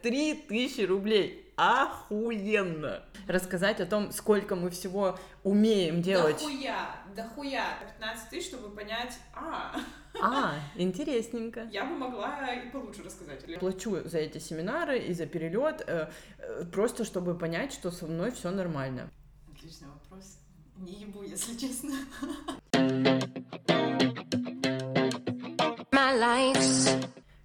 Три тысячи рублей. Охуенно! Рассказать о том, сколько мы всего умеем делать. Да хуя, да хуя. 15 тысяч, чтобы понять, а, А, интересненько. я бы могла и получше рассказать. Плачу за эти семинары и за перелет, э, э, просто чтобы понять, что со мной все нормально. Отличный вопрос. Не ебу, если честно. my life.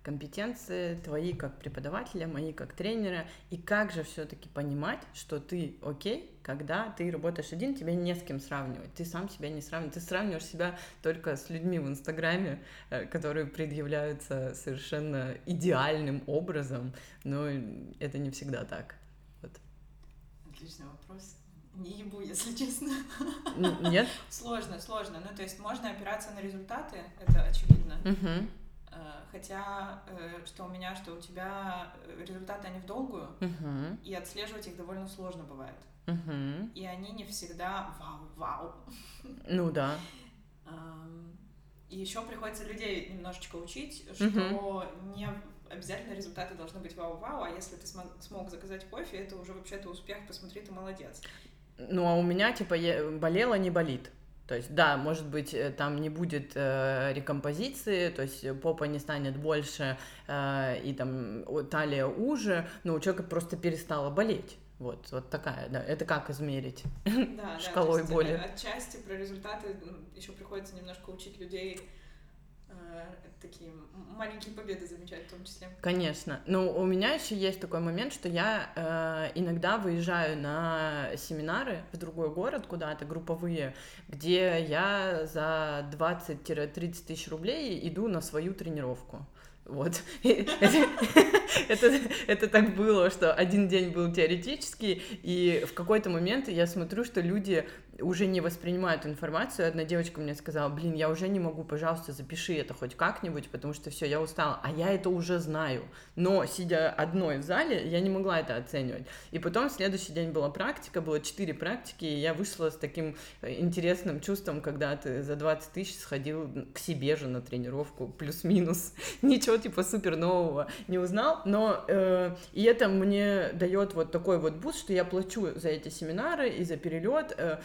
Компетенции твои как преподавателя, мои как тренера, и как же все-таки понимать, что ты окей, когда ты работаешь один, тебя не с кем сравнивать, ты сам себя не сравниваешь, ты сравниваешь себя только с людьми в Инстаграме, э, которые предъявляются совершенно идеальным образом, но это не всегда так. Вот. Отличный вопрос. Не ебу, если честно. Нет? Сложно, сложно. Ну, то есть можно опираться на результаты, это очевидно. Мгм. Э, Хотя, э, что у меня, что у тебя, э, результаты, они в долгую, Мгм. и отслеживать их довольно сложно бывает. Мгм. И они не всегда вау-вау. Ну да. И еще приходится людей немножечко учить, что Мгм. не обязательно результаты должны быть вау-вау, а если ты смог, смог заказать кофе, это уже вообще-то успех, посмотри, ты молодец. Ну, а у меня, типа, болело, не болит. То есть, да, может быть, э, там не будет э, рекомпозиции, то есть э, попа не станет больше э, и там талия уже, но у человека просто перестала болеть. Вот, вот такая, да. Это как измерить? Да, да, Шкалой то есть, э, боли. Отчасти про результаты еще приходится немножко учить людей такие м- маленькие победы замечать в том числе. Конечно. Но у меня еще есть такой момент, что я э, иногда выезжаю на семинары в другой город куда-то, групповые, где я за 20-30 тысяч рублей иду на свою тренировку. Вот. Это, это так было, что один день был теоретический, и в какой-то момент я смотрю, что люди уже не воспринимают информацию. Одна девочка мне сказала, блин, я уже не могу, пожалуйста, запиши это хоть как-нибудь, потому что все, я устала. А я это уже знаю. Но, сидя одной в зале, я не могла это оценивать. И потом следующий день была практика, было четыре практики, и я вышла с таким э, интересным чувством, когда ты за 20 тысяч сходил к себе же на тренировку, плюс-минус. Ничего типа супер нового не узнал, но э, и это мне дает вот такой вот boost, что я плачу за эти семинары и за перелет, э,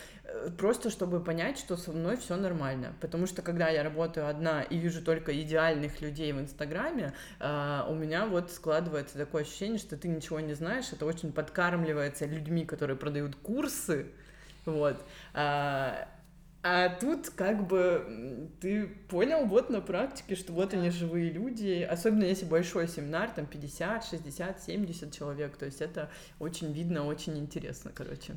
просто чтобы понять, что со мной все нормально. Потому что когда я работаю одна и вижу только идеальных людей в Инстаграме, э, у меня вот складывается такое ощущение, что ты ничего не знаешь, это очень подкармливается людьми, которые продают курсы, вот. А, а тут как бы ты понял вот на практике, что вот они живые люди, особенно если большой семинар, там 50, 60, 70 человек, то есть это очень видно, очень интересно, короче.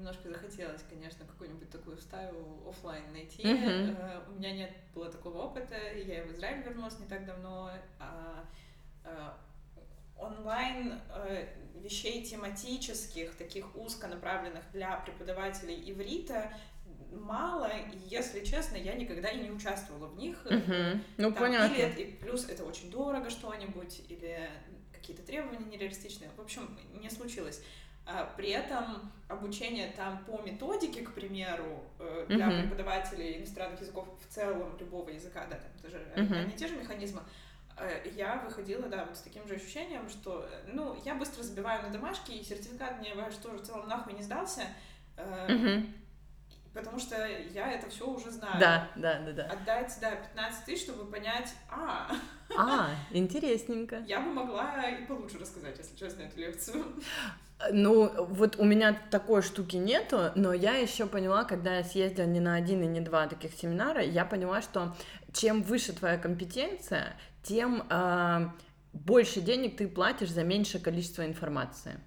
Э, Немножко захотелось, конечно, какую-нибудь такую стаю оффлайн найти. Э, У меня нет было такого опыта. Я в Израиль вернулась не так давно. а, а, онлайн э, вещей тематических, таких узконаправленных для преподавателей иврита мало, и, если честно, я никогда и не участвовала в них. Мгм. Ну, Там понятно. Или и плюс это очень дорого что-нибудь, или какие-то требования нереалистичные. В общем, не случилось. А, При этом обучение там по методике, к примеру, э, для Мгм. преподавателей иностранных языков в целом любого языка, да, там тоже Мгм. они те же механизмы, э, я выходила, да, вот с таким же ощущением, что, э, ну, я быстро забиваю на домашки, и сертификат мне ваш тоже в целом нахуй не сдался, э, Мгм. потому что я это все уже знаю. Да, да, да, да. Отдать, да, 15 тысяч, чтобы понять, а, А, интересненько. я бы могла и получше рассказать, если честно, эту лекцию. Ну, вот у меня такой штуки нету, но я еще поняла, когда я съездила не на один и не два таких семинара, я поняла, что чем выше твоя компетенция, тем а, больше денег ты платишь за меньшее количество информации.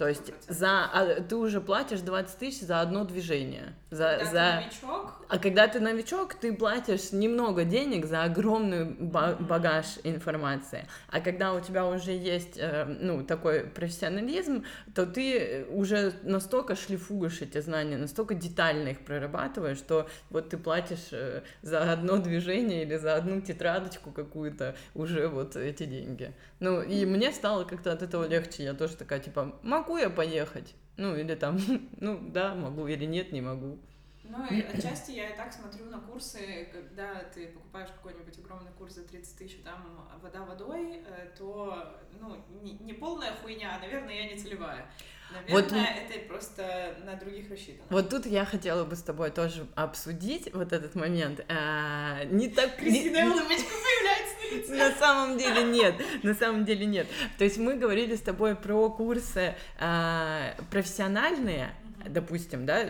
То есть 100%. за а, ты уже платишь 20 тысяч за одно движение. За, Когда ты за... новичок, А когда ты новичок, ты платишь немного денег за огромный ба- багаж информации. А когда у тебя уже есть, э, ну, такой профессионализм, то ты уже настолько шлифуешь эти знания, настолько детально их прорабатываешь, что вот ты платишь э, за одно движение или за одну тетрадочку какую-то уже вот эти деньги. Ну, и мне стало как-то от этого легче. Я тоже такая, типа, могу я поехать? Ну, или там, ну, да, могу, или нет, не могу. Ну и отчасти я и так смотрю на курсы, когда ты покупаешь какой-нибудь огромный курс за 30 тысяч, там вода водой, э, то ну, не, не полная хуйня, а, наверное, я не целевая. Наверное, вот, это просто на других рассчитано. Вот тут я хотела бы с тобой тоже обсудить вот этот момент. А, не так... Кристина улыбочка появляется на лице. На самом деле нет, на самом деле нет. То есть мы говорили с тобой про курсы а, профессиональные, допустим, да,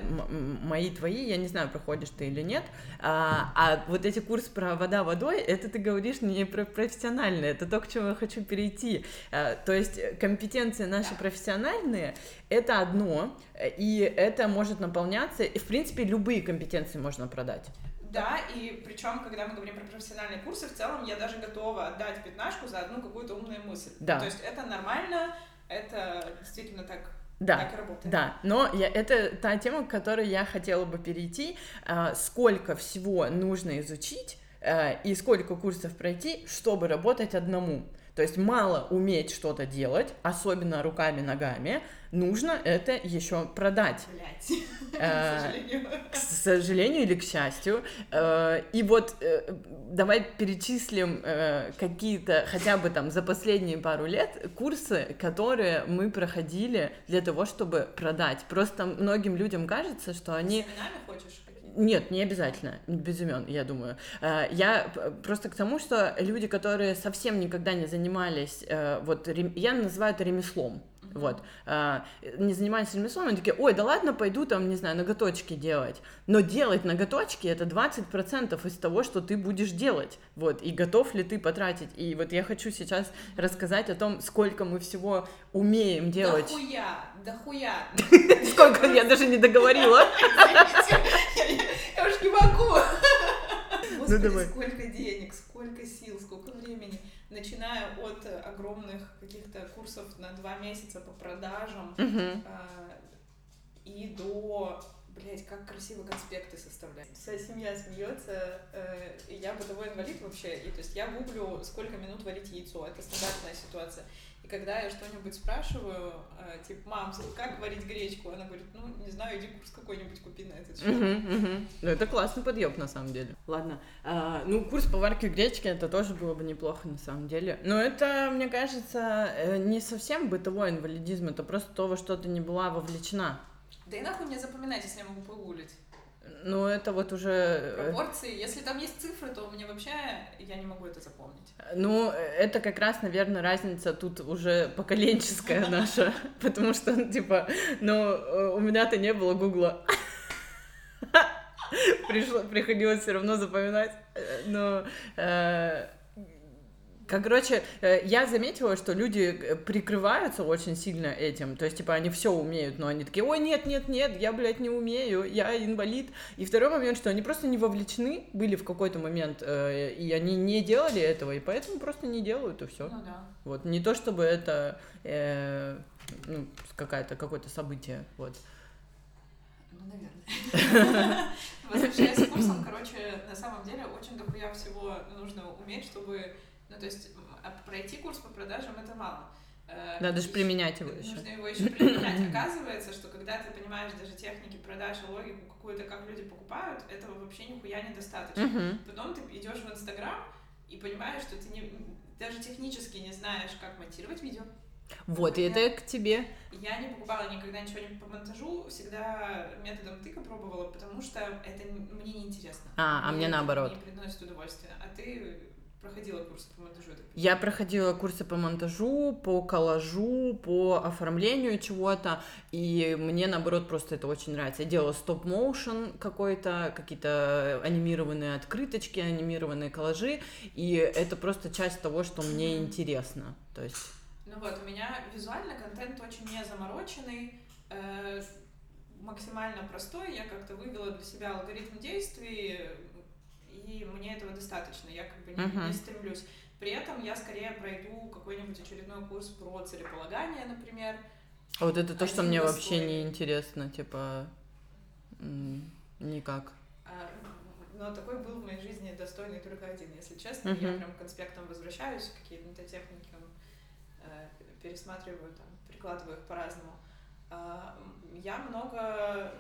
мои твои, я не знаю, проходишь ты или нет, а, а вот эти курсы про вода водой, это ты говоришь не про профессиональные, это то, к чему я хочу перейти. А, то есть компетенции наши профессиональные это одно, и это может наполняться, и в принципе любые компетенции можно продать. Да, и причем, когда мы говорим про профессиональные курсы, в целом я даже готова отдать пятнашку за одну какую-то умную мысль. Да. То есть это нормально, это действительно так да, так работает. да, но я, это та тема, к которой я хотела бы перейти. А, сколько всего нужно изучить а, и сколько курсов пройти, чтобы работать одному. То есть мало уметь что-то делать, особенно руками, ногами, нужно это еще продать. Блять. Э, к сожалению или к счастью. Э, и вот э, давай перечислим какие-то, хотя бы там за последние пару лет, курсы, которые мы проходили для того, чтобы продать. Просто многим людям кажется, что они... хочешь? Нет, не обязательно, без имен, я думаю. Я просто к тому, что люди, которые совсем никогда не занимались, вот я называю это ремеслом, вот, а, не занимаются ремеслом, они такие, ой, да ладно, пойду там, не знаю, ноготочки делать, но делать ноготочки это 20% из того, что ты будешь делать, вот, и готов ли ты потратить, и вот я хочу сейчас рассказать о том, сколько мы всего умеем делать. Да хуя, да хуя. Сколько, я даже не договорила. Я уж не могу. Ну давай. сколько денег, сколько сил, сколько времени начиная от огромных каких-то курсов на два месяца по продажам uh-huh. и до Блять, как красиво конспекты составлять. Вся семья смеется, э, я бытовой инвалид вообще. И то есть я гуглю, сколько минут варить яйцо. Это стандартная ситуация когда я что-нибудь спрашиваю, э, типа, мам, как варить гречку? Она говорит, ну, не знаю, иди курс какой-нибудь купи на этот счет. Ну, это классный подъем, на самом деле. Ладно. А, ну, курс по варке гречки, это тоже было бы неплохо, на самом деле. Но это, мне кажется, э, не совсем бытовой инвалидизм, это просто то, во что ты не была вовлечена. Да и нахуй мне запоминать, если я могу погуглить. Ну, это вот уже... Э, Пропорции. Если там есть цифры, то мне вообще я не могу это запомнить. Ну, это как раз, наверное, разница тут уже поколенческая наша. Потому что, типа, ну, э, у меня-то не было гугла. Пришло, приходилось все равно запоминать. Э, но Короче, э, я заметила, что люди э, прикрываются очень сильно этим. То есть, типа, они все умеют, но они такие, ой, нет, нет, нет, я, блядь, не умею, я инвалид. И второй момент, что они просто не вовлечены были в какой-то момент, э, и они не делали этого, и поэтому просто не делают, и все. Ну да. Вот, не то чтобы это э, ну, какая-то, какое-то событие, вот. Ну, наверное. Возвращаясь к курсам, короче, на самом деле очень дохуя всего нужно уметь, чтобы ну, то есть а пройти курс по продажам это мало. Э, Надо же применять его еще. Нужно его еще применять. Оказывается, что когда ты понимаешь даже техники продаж и логику какую-то, как люди покупают, этого вообще нихуя недостаточно. Uh-huh. Потом ты идешь в Инстаграм и понимаешь, что ты не, даже технически не знаешь, как монтировать видео. Вот, и это к тебе. Я не покупала никогда ничего не по монтажу, всегда методом тыка пробовала, потому что это мне неинтересно. А, а мне наоборот. Не приносит удовольствия. А ты проходила курсы по монтажу? Я проходила курсы по монтажу, по коллажу, по оформлению чего-то, и мне, наоборот, просто это очень нравится. Я делала стоп-моушен какой-то, какие-то анимированные открыточки, анимированные коллажи, и это просто часть того, что мне интересно. То есть... Ну вот, у меня визуально контент очень не замороченный, э, максимально простой. Я как-то вывела для себя алгоритм действий, и мне этого достаточно, я как бы не, uh-huh. не стремлюсь. При этом я скорее пройду какой-нибудь очередной курс про целеполагание, например. А вот это то, что мне вообще не интересно, типа никак. А, но такой был в моей жизни достойный только один, если честно. Uh-huh. Я прям конспектом возвращаюсь, какие-то техники э, пересматриваю, там, прикладываю их по-разному. А, я много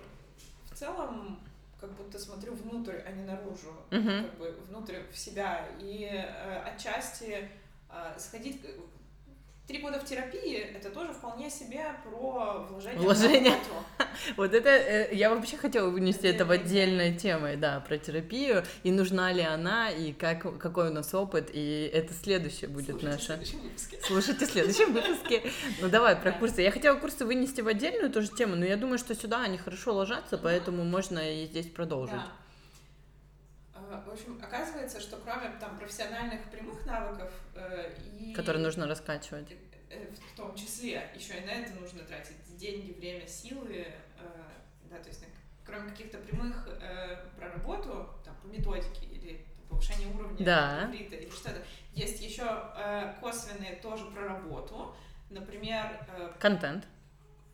в целом как будто смотрю внутрь, а не наружу, Мгм. как бы внутрь в себя. И э, отчасти э, сходить... Три года в терапии — это тоже вполне себе про вложение, Вложение. Вот это, э, я вообще хотела вынести это в отдельной темой, да, про терапию, и нужна ли она, и как, какой у нас опыт, и это следующее будет наше. Слушайте в следующем выпуске. Ну давай про курсы. Я хотела курсы вынести в отдельную тоже тему, но я думаю, что сюда они хорошо ложатся, поэтому можно и здесь продолжить. Э, В общем, оказывается, что кроме там профессиональных прямых навыков э, и Которые нужно раскачивать. э, в том числе еще и на это нужно тратить деньги, время, силы, э, да, то есть кроме каких-то прямых э, про работу, там, по методике или по повышению уровня Да. иврита или что-то, есть еще косвенные тоже про работу, например, Контент.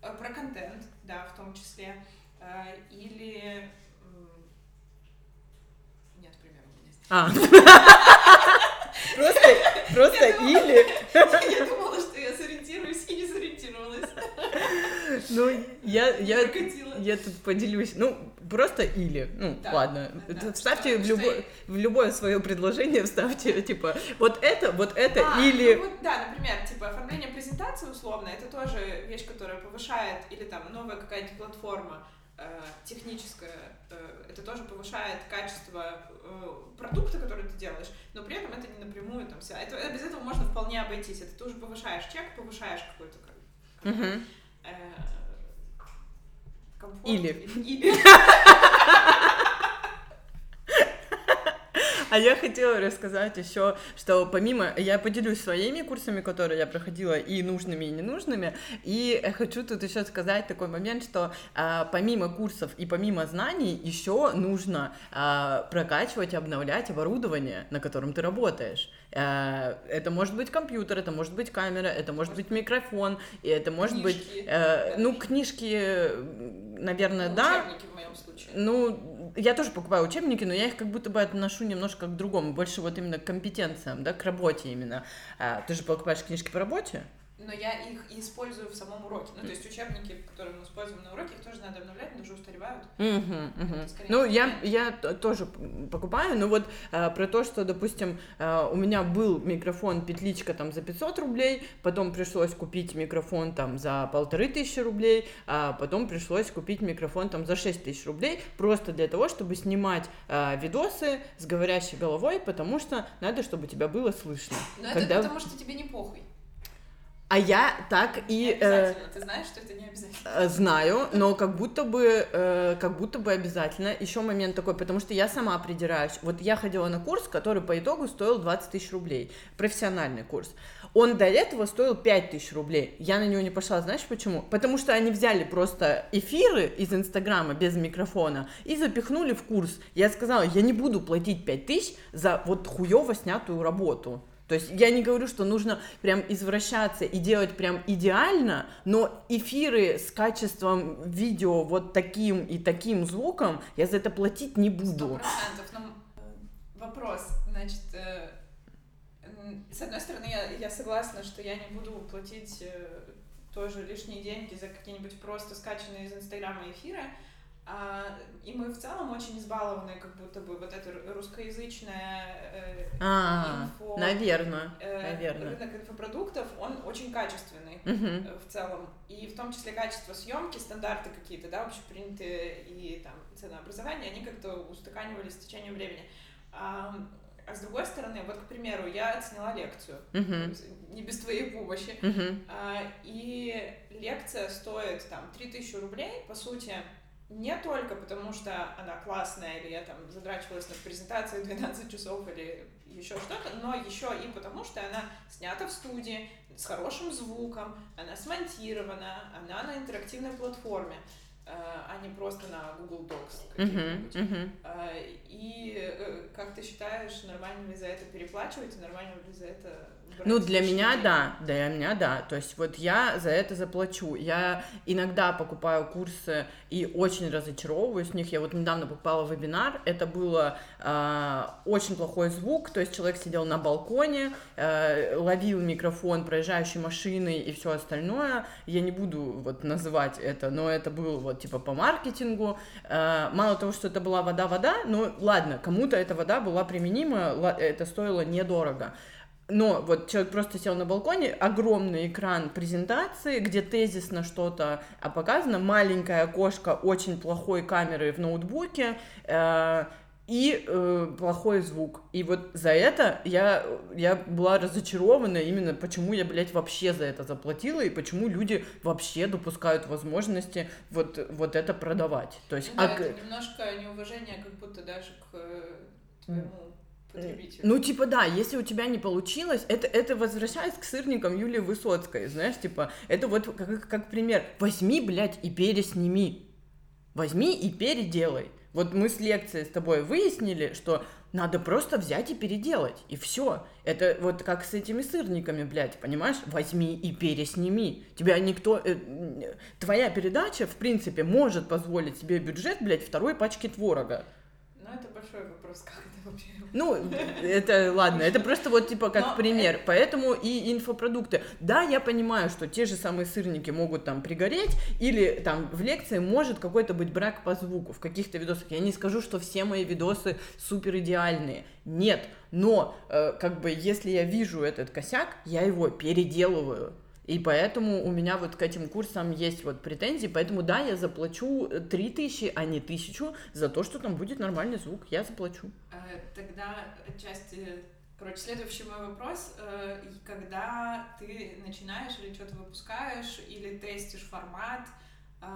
Про контент, да, в том числе. Или... Нет примера у меня. А. Просто, просто или. Я думала, что я сориентируюсь и не сориентировалась. Ну, я, Я я, тут поделюсь. Ну, просто или. Ну, Да, ладно. да, да. Вставьте в Что- любое, в любое свое предложение, вставьте, типа, вот это, вот это, А, или... ну вот, да, например, типа оформление презентации условно, это тоже вещь, которая повышает, или там новая какая-то платформа э, техническая, э, это тоже повышает качество э, продукта, который ты делаешь, но при этом это не напрямую там вся. Это, без этого можно вполне обойтись. Это ты уже повышаешь чек, повышаешь какой-то как- Мгм. э, комфорт. Или. Или. А я хотела рассказать еще, что помимо, я поделюсь своими курсами, которые я проходила, и нужными, и ненужными, и хочу тут еще сказать такой момент, что а, помимо курсов и помимо знаний еще нужно а, прокачивать, обновлять оборудование, на котором ты работаешь. А, это может быть компьютер, это может быть камера, это может быть микрофон, и это может быть, Книжки. э, ну, книжки, наверное, Ну, да. Учебники в моем случае. Ну, я тоже покупаю учебники, но я их как будто бы отношу немножко к другому, больше вот именно к компетенциям, да, к работе именно. А, ты же покупаешь книжки по работе? Но я их и использую в самом уроке. Ну, то есть учебники, которые мы используем на уроке, их тоже надо обновлять, они уже устаревают. Скорее Ну, я, я тоже покупаю, но вот а, про то, что, допустим, а, у меня был микрофон петличка там за 500 рублей, потом пришлось купить микрофон там за полторы тысячи рублей, а потом пришлось купить микрофон там за 6 тысяч рублей, просто для того, чтобы снимать а, видосы с говорящей головой, потому что надо, чтобы тебя было слышно. Но Когда- это потому, что тебе не похуй. А я так и... э. Ты знаешь, что это не обязательно. Э, Знаю, но как будто бы, э, как будто бы обязательно. Еще момент такой, потому что я сама придираюсь. Вот я ходила на курс, который по итогу стоил 20 тысяч рублей. Профессиональный курс. Он до этого стоил 5 тысяч рублей. Я на него не пошла, знаешь почему? Потому что они взяли просто эфиры из Инстаграма без микрофона и запихнули в курс. Я сказала, я не буду платить 5 тысяч за вот хуево снятую работу. То есть я не говорю, что нужно прям извращаться и делать прям идеально, но эфиры с качеством видео вот таким и таким звуком я за это платить не буду. процентов. Но э, вопрос, значит, э, с одной стороны, я, я согласна, что я не буду платить э, тоже лишние деньги за какие-нибудь просто скачанные из Инстаграма эфиры, а, и мы в целом очень избалованы, как будто бы вот это ру- русскоязычное э, А, инфо, наверное, э, наверное. рынок инфопродуктов, он очень качественный. Э, в целом, и в том числе качество съемки, стандарты какие-то, да, общепринятые и там ценообразование, они как-то устаканивались с течением времени. А, а с другой стороны, вот, к примеру, я сняла лекцию, Мгм. не без твоей помощи, Мгм. а, и лекция стоит там 3000 рублей, по сути, не только потому, что она классная, или я там задрачивалась над презентацией 12 часов, или еще что-то, но еще и потому, что она снята в студии, с хорошим звуком, она смонтирована, она на интерактивной платформе, э, а не просто на Google Docs. Мгм. А, И э, как ты считаешь, нормально ли за это переплачивать, нормально ли за это ну, для меня да, для меня да. То есть вот я за это заплачу. Я иногда покупаю курсы и очень разочаровываюсь в них. Я вот недавно покупала вебинар, это было э, очень плохой звук, то есть человек сидел на балконе, э, ловил микрофон проезжающей машины и все остальное. Я не буду вот называть это, но это было вот типа по маркетингу. Э, мало того, что это была вода-вода, ну ладно, кому-то эта вода была применима, это стоило недорого. Но вот человек просто сел на балконе, огромный экран презентации, где тезисно что-то показано, маленькое окошко очень плохой камеры в ноутбуке, э, и э, плохой звук. И вот за это я, я была разочарована именно, почему я, блядь, вообще за это заплатила, и почему люди вообще допускают возможности вот, вот это продавать. То есть, ну, да, а... это немножко неуважение как будто даже к э, твоему потребителю. Ну, типа, да, если у тебя не получилось, это, это возвращаясь к сырникам Юлии Высоцкой, знаешь, типа, это вот как, как пример. Возьми, блядь, и пересними. Возьми и переделай. Вот мы с лекцией с тобой выяснили, что надо просто взять и переделать, и все. Это вот как с этими сырниками, блядь, понимаешь? Возьми и пересними. Тебя никто... Э, твоя передача, в принципе, может позволить себе бюджет, блядь, второй пачки творога. Ну, это большой вопрос, как это вообще ну, это ладно, это просто вот типа как Но пример. Это... Поэтому и инфопродукты. Да, я понимаю, что те же самые сырники могут там пригореть, или там в лекции может какой-то быть брак по звуку в каких-то видосах. Я не скажу, что все мои видосы супер идеальные. Нет, но э, как бы если я вижу этот косяк, я его переделываю. И поэтому у меня вот к этим курсам есть вот претензии, поэтому да, я заплачу 3000, а не 1000 за то, что там будет нормальный звук, я заплачу. Э, тогда часть, короче, следующий мой вопрос, э, когда ты начинаешь или что-то выпускаешь, или тестишь формат, э,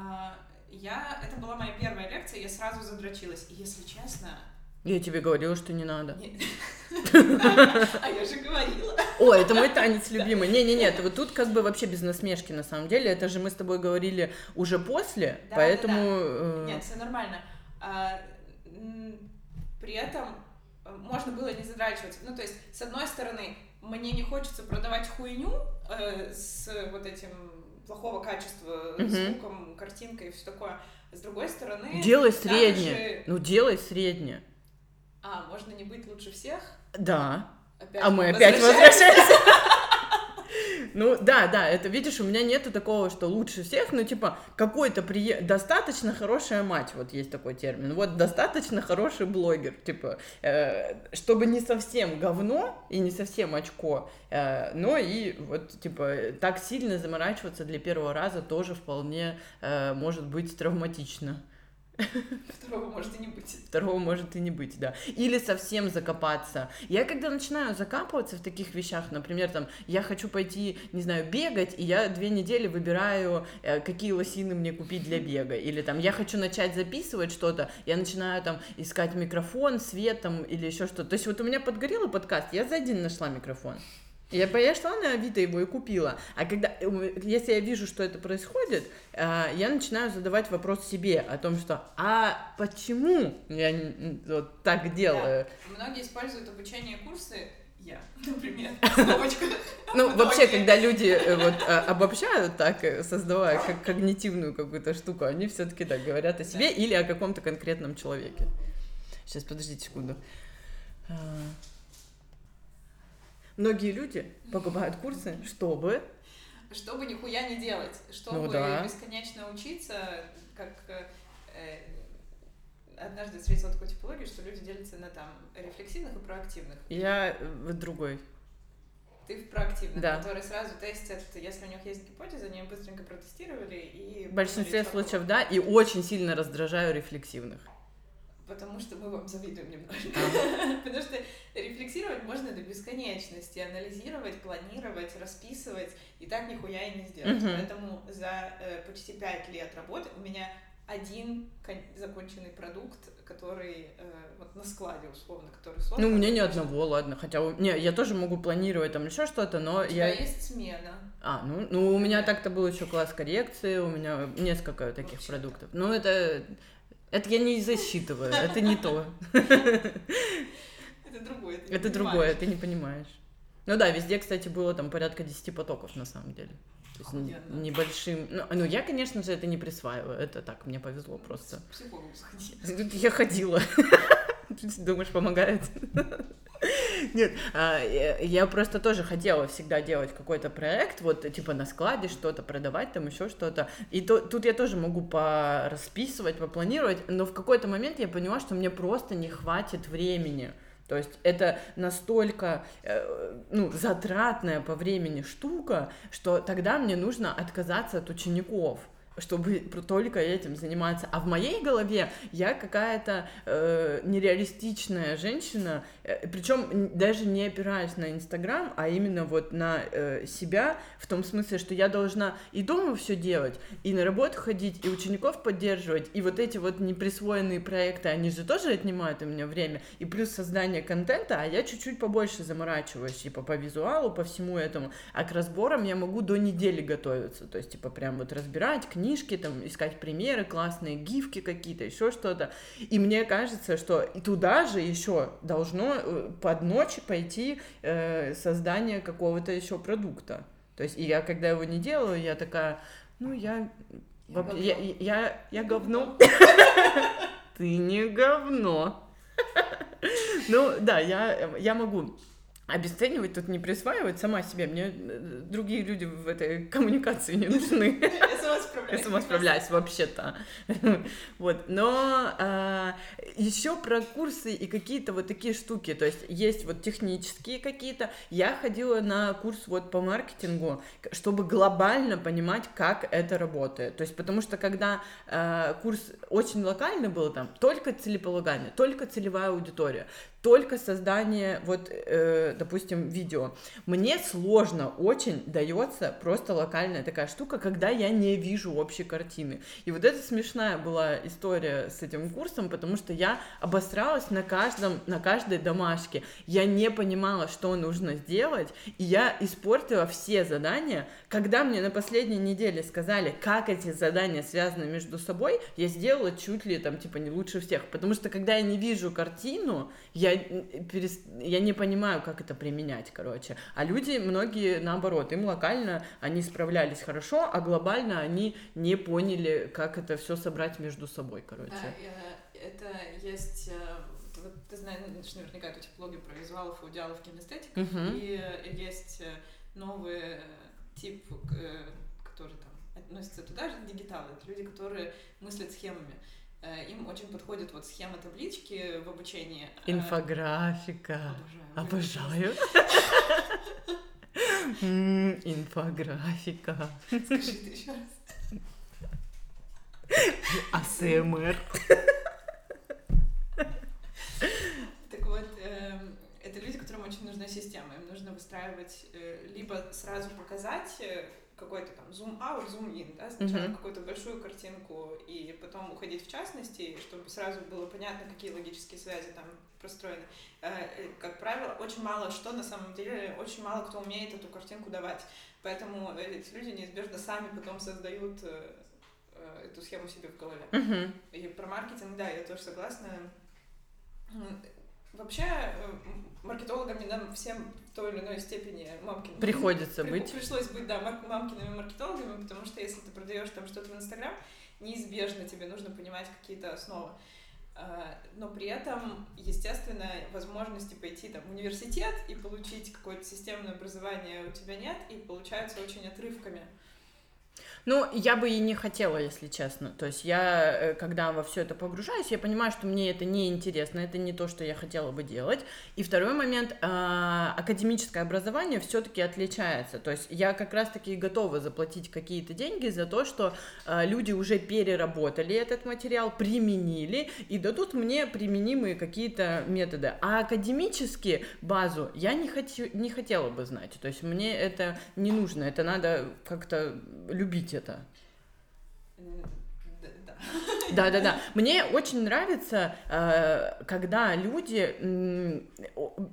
я, это была моя первая лекция, я сразу задрочилась, и если честно, я тебе говорила, что не надо. А я же говорила. О, это мой танец любимый. Не-не-не, вот тут как бы вообще без насмешки на самом деле. Это же мы с тобой говорили уже после, поэтому... Э, Нет, все нормально. А, при этом э, можно было не задрачиваться. Ну, то есть, с одной стороны, мне не хочется продавать хуйню э, с вот этим плохого качества звуком, картинкой и все такое. С другой стороны... Делай среднее. Ну, делай среднее. А, можно не быть лучше всех? Да. Опять а мы опять возвращаемся. Ну да, да, это видишь, у меня нету такого, что лучше всех, ну типа какой-то при... достаточно хорошая мать, вот есть такой термин, вот достаточно хороший блогер, типа, э, чтобы не совсем говно и не совсем очко, э, но и вот типа так сильно заморачиваться для первого раза тоже вполне э, может быть травматично. Второго может и не быть. Второго может и не быть, да. Или совсем закопаться. Я когда начинаю закапываться в таких вещах, например, там, я хочу пойти, не знаю, бегать, и я две недели выбираю, э, какие лосины мне купить для бега. Или там, я хочу начать записывать что-то, я начинаю там искать микрофон, свет там, или еще что-то. То есть вот у меня подгорел подкаст, я за один нашла микрофон. Я, я шла на Авито его и купила. А когда, э, если я вижу, что это происходит, э, я начинаю задавать вопрос себе о том, что а почему я вот так делаю? Да. Многие используют обучение курсы я, например, Ну, вообще, когда люди э, вот обобщают так, создавая как когнитивную какую-то штуку, они все-таки так говорят о себе или о каком-то конкретном человеке. Сейчас, подождите секунду. Многие люди покупают курсы, чтобы... Чтобы нихуя не делать, чтобы ну, да. бесконечно учиться, как э, однажды встретила такую типологию, что люди делятся на там рефлексивных и проактивных. Я в другой. Ты в проактивных, да. которые сразу тестят, если у них есть гипотеза, они быстренько протестировали и... В большинстве случаев, да, и очень сильно раздражаю рефлексивных. Потому что мы вам завидуем немножко. Потому что рефлексировать можно до бесконечности, анализировать, планировать, расписывать, и так нихуя и не сделать. Поэтому за э, почти пять лет работы у меня один законченный продукт, который э, вот на складе условно, который создан. Ну, у меня ни одного, ладно. Хотя, у... не, я тоже могу планировать там еще что-то, но у я... тебя есть смена. А, ну, ну у меня так-то был еще класс коррекции, у меня несколько таких продуктов. Ну, это это я не засчитываю, это не то. Это другое. Это другое, ты не понимаешь. Ну да, везде, кстати, было там порядка 10 потоков на самом деле. То есть Охуенно. небольшим. Ну, ну, я, конечно же, это не присваиваю. Это так, мне повезло просто. К психологу сходи. Я ходила. Ты Думаешь, помогает? Нет, а, я я просто тоже хотела всегда делать какой-то проект, вот типа на складе что-то продавать, там еще что-то. И то- тут я тоже могу порасписывать, попланировать, но в какой-то момент я поняла, что мне просто не хватит времени. То есть это настолько э, ну, затратная по времени штука, что тогда мне нужно отказаться от учеников чтобы только этим заниматься. А в моей голове я какая-то э, нереалистичная женщина, э, причем даже не опираясь на Инстаграм, а именно вот на э, себя, в том смысле, что я должна и дома все делать, и на работу ходить, и учеников поддерживать, и вот эти вот неприсвоенные проекты, они же тоже отнимают у меня время, и плюс создание контента, а я чуть-чуть побольше заморачиваюсь, типа по визуалу, по всему этому, а к разборам я могу до недели готовиться, то есть типа прям вот разбирать книжки, там искать примеры, классные гифки какие-то, еще что-то, и мне кажется, что туда же еще должно э, под ночь пойти э, создание какого-то еще продукта. То есть, и я когда его не делаю, я такая, ну, я... Я Я, говно. я, я говно. Ты не говно. Ну, да, я, я могу обесценивать, тут не присваивать сама себе. Мне э, другие люди в этой коммуникации не нужны. Справляюсь. Я сама справляюсь вообще-то. Вот, но еще про курсы и какие-то вот такие штуки, то есть есть вот технические какие-то. Я ходила на курс вот по маркетингу, чтобы глобально понимать, как это работает. То есть потому что когда э, курс очень локальный был там, только целеполагание, только целевая аудитория, только создание, вот, э, допустим, видео. Мне сложно очень дается просто локальная такая штука, когда я не вижу общей картины. И вот это смешная была история с этим курсом, потому что я обосралась на каждом, на каждой домашке. Я не понимала, что нужно сделать, и я испортила все задания. Когда мне на последней неделе сказали, как эти задания связаны между собой, я сделала чуть ли там, типа, не лучше всех. Потому что когда я не вижу картину, я, м, перес- я не понимаю, как это применять, короче. А люди, многие, наоборот, им локально они справлялись хорошо, а глобально они не поняли, как это все собрать между собой, короче. Да, э, это есть... э, вот ты знаешь наверняка эти блоги про визуалов, аудиалов, кинестетиков, Мгм. и э, есть новый тип, который там относится туда же, дигиталы. Это люди, которые мыслят схемами. Э, Им очень подходит вот схема таблички в обучении. Э, Инфографика. Обожаю. Обожаю. Инфографика. Скажи это еще раз. АСМР. Так вот, эм, это люди, которым очень нужна система. Им нужно выстраивать, э, либо сразу показать какой-то там зум-аут, зум-ин, да, сначала Мгм. какую-то большую картинку, и потом уходить в частности, чтобы сразу было понятно, какие логические связи там простроены. Э, э, Как правило, очень мало что на самом деле, очень мало кто умеет эту картинку давать. Поэтому эти люди неизбежно сами потом создают э, эту схему себе в голове. Мгм. И про маркетинг, да, я тоже согласна. Вообще, э, маркетологами нам всем в той или иной степени мамкин. Приходится При- быть. Пришлось быть, да, мамкиными маркетологами, потому что если ты продаешь там что-то в Инстаграм, неизбежно тебе нужно понимать какие-то основы. А, Но при этом, естественно, возможности пойти там, в университет и получить какое-то системное образование у тебя нет, и получаются очень отрывками. Ну, я бы и не хотела, если честно. То есть я, э, когда во все это погружаюсь, я понимаю, что мне это не интересно, это не то, что я хотела бы делать. И второй момент, а, академическое образование все-таки отличается. То есть я как раз-таки готова заплатить какие-то деньги за то, что а, люди уже переработали этот материал, применили и дадут мне применимые какие-то методы. А академически базу я не, хочу, не хотела бы знать. То есть мне это не нужно, это надо как-то любить это. М, д- Да. Да-да-да. Мне очень нравится, э, когда люди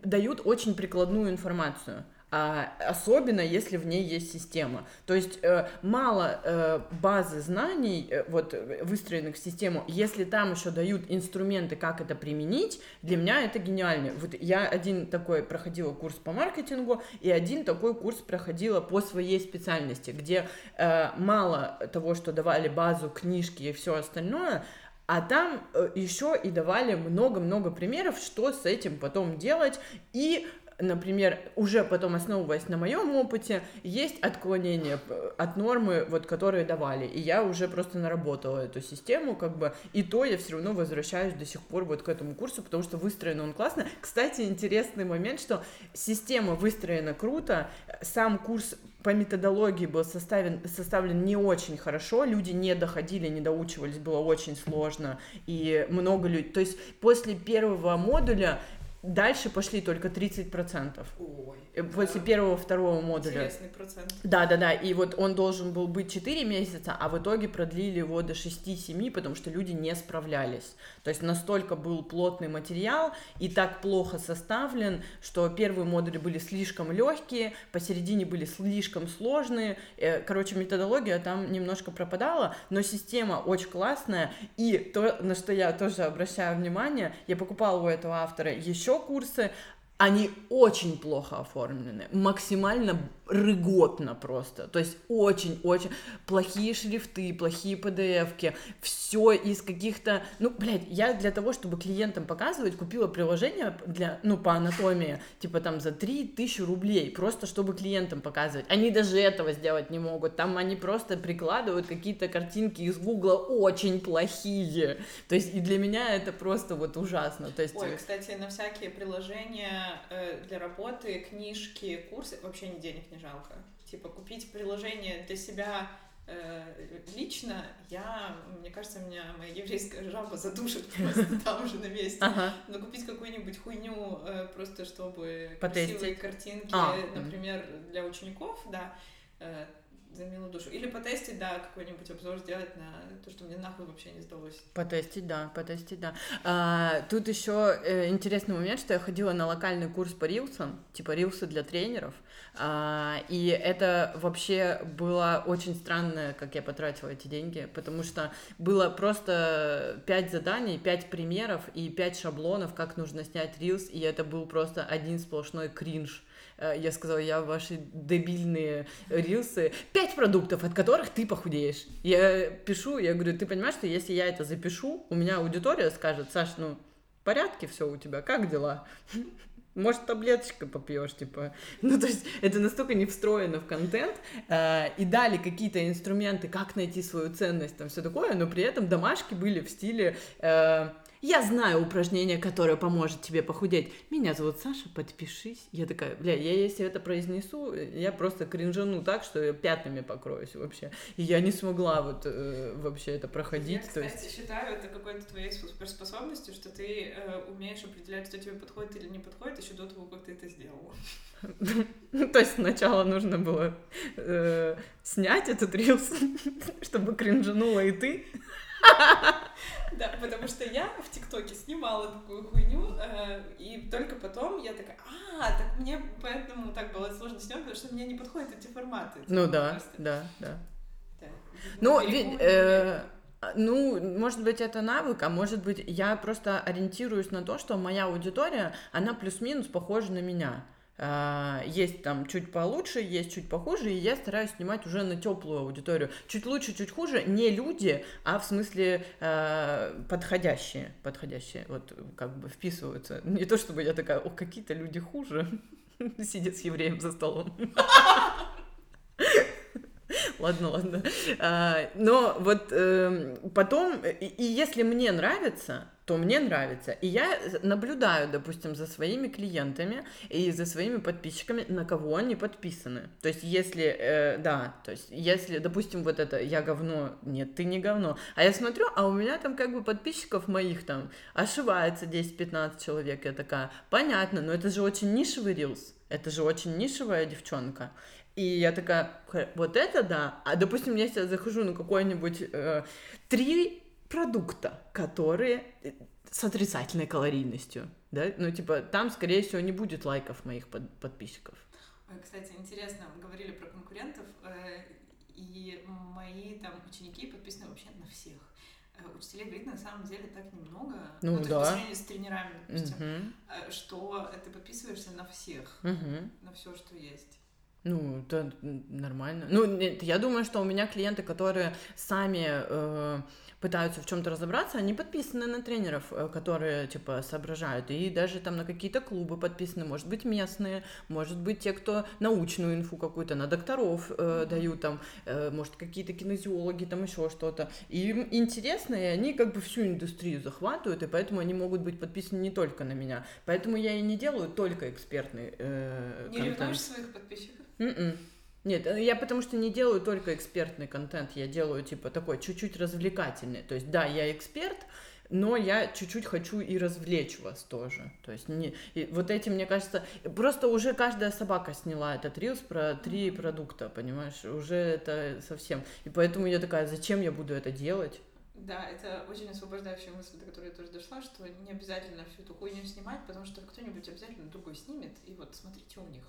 дают очень прикладную информацию. А особенно если в ней есть система. То есть э, мало э, базы знаний, э, вот выстроенных в систему, если там еще дают инструменты, как это применить, для меня это гениально. Вот я один такой проходила курс по маркетингу и один такой курс проходила по своей специальности, где э, мало того, что давали базу, книжки и все остальное, а там э, еще и давали много-много примеров, что с этим потом делать, и например, уже потом основываясь на моем опыте, есть отклонения от нормы, вот, которые давали, и я уже просто наработала эту систему, как бы, и то я все равно возвращаюсь до сих пор вот к этому курсу, потому что выстроен он классно. Кстати, интересный момент, что система выстроена круто, сам курс по методологии был составлен, составлен не очень хорошо, люди не доходили, не доучивались, было очень сложно, и много людей, то есть после первого модуля Дальше пошли только 30%. Ой, э, После да. первого, второго модуля. Интересный процент. Да, да, да. И вот он должен был быть 4 месяца, а в итоге продлили его до 6-7, потому что люди не справлялись. То есть настолько был плотный материал и так плохо составлен, что первые модули были слишком легкие, посередине были слишком сложные. Э, короче, методология там немножко пропадала, но система очень классная. И то, на что я тоже обращаю внимание, я покупала у этого автора еще курсы, они очень плохо оформлены, максимально рыготно просто. То есть очень-очень плохие шрифты, плохие PDF-ки, все из каких-то... Ну, блядь, я для того, чтобы клиентам показывать, купила приложение для, ну, по анатомии, типа там за 3000 рублей, просто чтобы клиентам показывать. Они даже этого сделать не могут. Там они просто прикладывают какие-то картинки из Гугла очень плохие. То есть и для меня это просто вот ужасно. То есть... Ой, кстати, на всякие приложения э, для работы, книжки, курсы вообще ни денег не не жалко. Типа купить приложение для себя э, лично, я, мне кажется, меня моя еврейская жаба задушит просто там же на месте. Ага. Но купить какую-нибудь хуйню э, просто чтобы Потестить. красивые картинки, а, например, для учеников, да, э, за милую душу. Или потестить, да, какой-нибудь обзор сделать на то, что мне нахуй вообще не сдалось. Потестить, да, потестить, да. А, тут еще э, интересный момент, что я ходила на локальный курс по рилсам, типа рилсы для тренеров, а, и это вообще было очень странно, как я потратила эти деньги, потому что было просто пять заданий, пять примеров и пять шаблонов, как нужно снять рилс, и это был просто один сплошной кринж. Э, я сказала, я ваши дебильные рилсы, пять продуктов, от которых ты похудеешь. Я пишу, я говорю, ты понимаешь, что если я это запишу, у меня аудитория скажет, Саш, ну, в порядке все у тебя, как дела? Может, таблеточкой попьешь, типа. Ну, то есть, это настолько не встроено в контент. Э, и дали какие-то инструменты, как найти свою ценность, там все такое, но при этом домашки были в стиле э, я знаю упражнение, которое поможет тебе похудеть. Меня зовут Саша, подпишись. Я такая, бля, я если это произнесу, я просто кринжану так, что я пятнами покроюсь вообще. И я не смогла вот э, вообще это проходить. Я, кстати, есть... считаю это какой-то твоей суперспособностью, что ты э, умеешь определять, что тебе подходит или не подходит, еще до того, как ты это сделала. То есть сначала нужно было э, снять этот рилс, чтобы кринжанула и ты. Да, потому что я в ТикТоке снимала такую хуйню, э, и только потом я такая, а, так мне поэтому так было сложно снимать, потому что мне не подходят эти форматы. Ну да, да, да. Ну, ведь, э, ну, может быть, это навык, а может быть, я просто ориентируюсь на то, что моя аудитория, она плюс-минус похожа на меня. А, есть там чуть получше, есть чуть похуже, и я стараюсь снимать уже на теплую аудиторию. Чуть лучше, чуть хуже, не люди, а в смысле э, подходящие, подходящие, вот как бы вписываются. Не то чтобы я такая, о, какие-то люди хуже, сидят с евреем за столом. Ладно, ладно. А, но вот эм, потом, и если мне нравится, то мне нравится. И я наблюдаю, допустим, за своими клиентами и за своими подписчиками, на кого они подписаны. То есть, если, э, да, то есть, если, допустим, вот это я говно, нет, ты не говно, а я смотрю, а у меня там как бы подписчиков моих там ошивается 10-15 человек, я такая, понятно, но это же очень нишевый рилс, это же очень нишевая девчонка. И я такая, вот это да. А допустим, я захожу на какой-нибудь э, три продукта, которые э, с отрицательной калорийностью, да, ну, типа, там, скорее всего, не будет лайков моих под подписчиков. Кстати, интересно, мы говорили про конкурентов, э, и мои там ученики подписаны вообще на всех. Э, учителей говорит, на самом деле так немного, ну, ну да. по сравнению с тренерами, допустим, угу. что ты подписываешься на всех, угу. на все, что есть. Ну, это нормально. Ну, нет, я думаю, что у меня клиенты, которые сами э, пытаются в чем-то разобраться, они подписаны на тренеров, э, которые, типа, соображают, и даже там на какие-то клубы подписаны, может быть, местные, может быть, те, кто научную инфу какую-то, на докторов э, дают, там, э, может, какие-то кинезиологи, там, еще что-то. И им интересно, и они как бы всю индустрию захватывают, и поэтому они могут быть подписаны не только на меня. Поэтому я и не делаю только экспертный э, Не ревнуешь своих подписчиков? Mm-mm. Нет, э, я потому что не делаю только экспертный контент, я делаю типа такой чуть-чуть развлекательный. То есть, да, я эксперт, но я чуть-чуть хочу и развлечь вас тоже. То есть не, и вот этим, мне кажется, просто уже каждая собака сняла этот рилс про три продукта, понимаешь, уже это совсем. И поэтому я такая, зачем я буду это делать? Да, это очень освобождающая мысль, до которой я тоже дошла, что не обязательно всю эту хуйню снимать, потому что кто-нибудь обязательно другой снимет, и вот смотрите у них.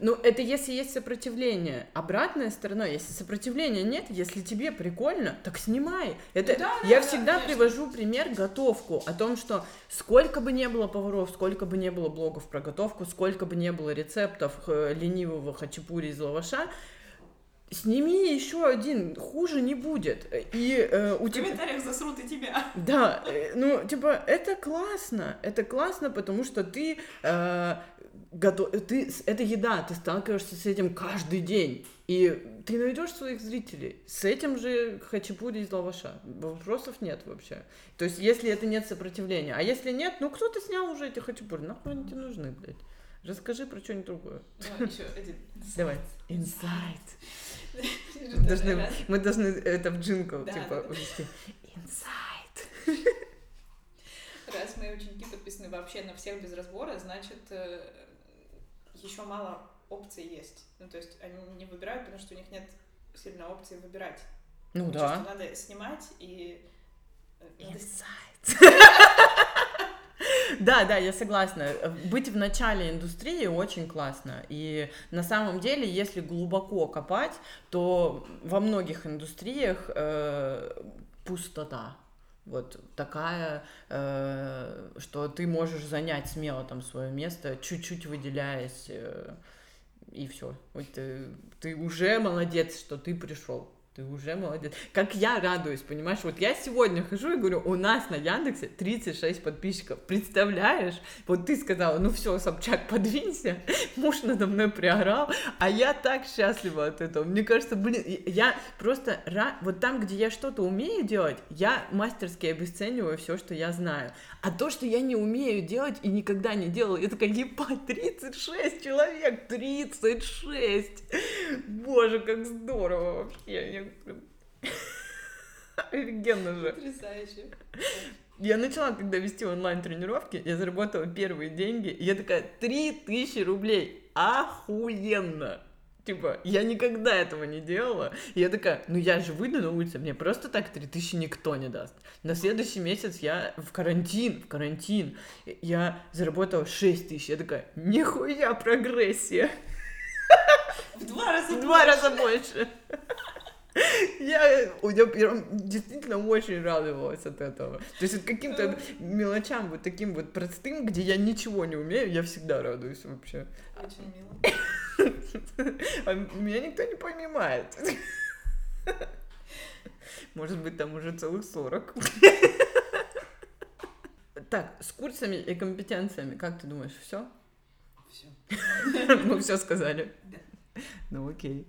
Ну, это если есть сопротивление. Обратная сторона, если сопротивления нет, если тебе прикольно, так снимай. Это да, я да, всегда да, привожу пример готовку о том, что сколько бы не было поваров, сколько бы не было блогов про готовку, сколько бы не было рецептов э, ленивого хачапури из лаваша, Сними еще один, хуже не будет. И э, у тебя... В комментариях засрут и тебя. Да, э, ну, типа, это классно. Это классно, потому что ты э, готов... Ты... Это еда, ты сталкиваешься с этим каждый день. И ты найдешь своих зрителей. С этим же хачапури из лаваша. Вопросов нет вообще. То есть, если это нет сопротивления. А если нет, ну кто-то снял уже эти хачапури. Нахуй они тебе нужны, блядь. Расскажи про что-нибудь другое. Ну, еще один. Давай. Инсайт. Мы должны, мы должны это в джингл, да, типа, увести. Инсайт. Раз мои ученики подписаны вообще на всех без разбора, значит, э, еще мало опций есть. Ну, то есть они не выбирают, потому что у них нет сильно опции выбирать. Ну потому да. Что надо снимать и... Э, Инсайт. Да, да, я согласна. Быть в начале индустрии очень классно. И на самом деле, если глубоко копать, то во многих индустриях э, пустота. Вот такая, э, что ты можешь занять смело там свое место, чуть-чуть выделяясь, э, и все. Вот ты, ты уже молодец, что ты пришел ты уже молодец. Как я радуюсь, понимаешь? Вот я сегодня хожу и говорю, у нас на Яндексе 36 подписчиков. Представляешь? Вот ты сказала, ну все, Собчак, подвинься. Муж надо мной приорал, а я так счастлива от этого. Мне кажется, блин, я просто. Вот там, где я что-то умею делать, я мастерски обесцениваю все, что я знаю. А то, что я не умею делать и никогда не делала, я такая, ебать, 36 человек, 36! Боже, как здорово вообще. Офигенно же. Потрясающе. Я начала, когда вести онлайн-тренировки, я заработала первые деньги, и я такая, 3000 рублей, охуенно! Типа, я никогда этого не делала. И я такая, ну я же выйду на улицу, мне просто так 3000 никто не даст. На следующий месяц я в карантин, в карантин, я заработала 6 тысяч. Я такая, нихуя прогрессия. В два раза В два раза больше. Я, я прям действительно очень радовалась от этого. То есть каким-то мелочам вот таким вот простым, где я ничего не умею, я всегда радуюсь вообще. Очень мило. А меня никто не понимает. Может быть, там уже целых сорок. Так, с курсами и компетенциями, как ты думаешь, все? Все. Мы все сказали. Да. Ну окей.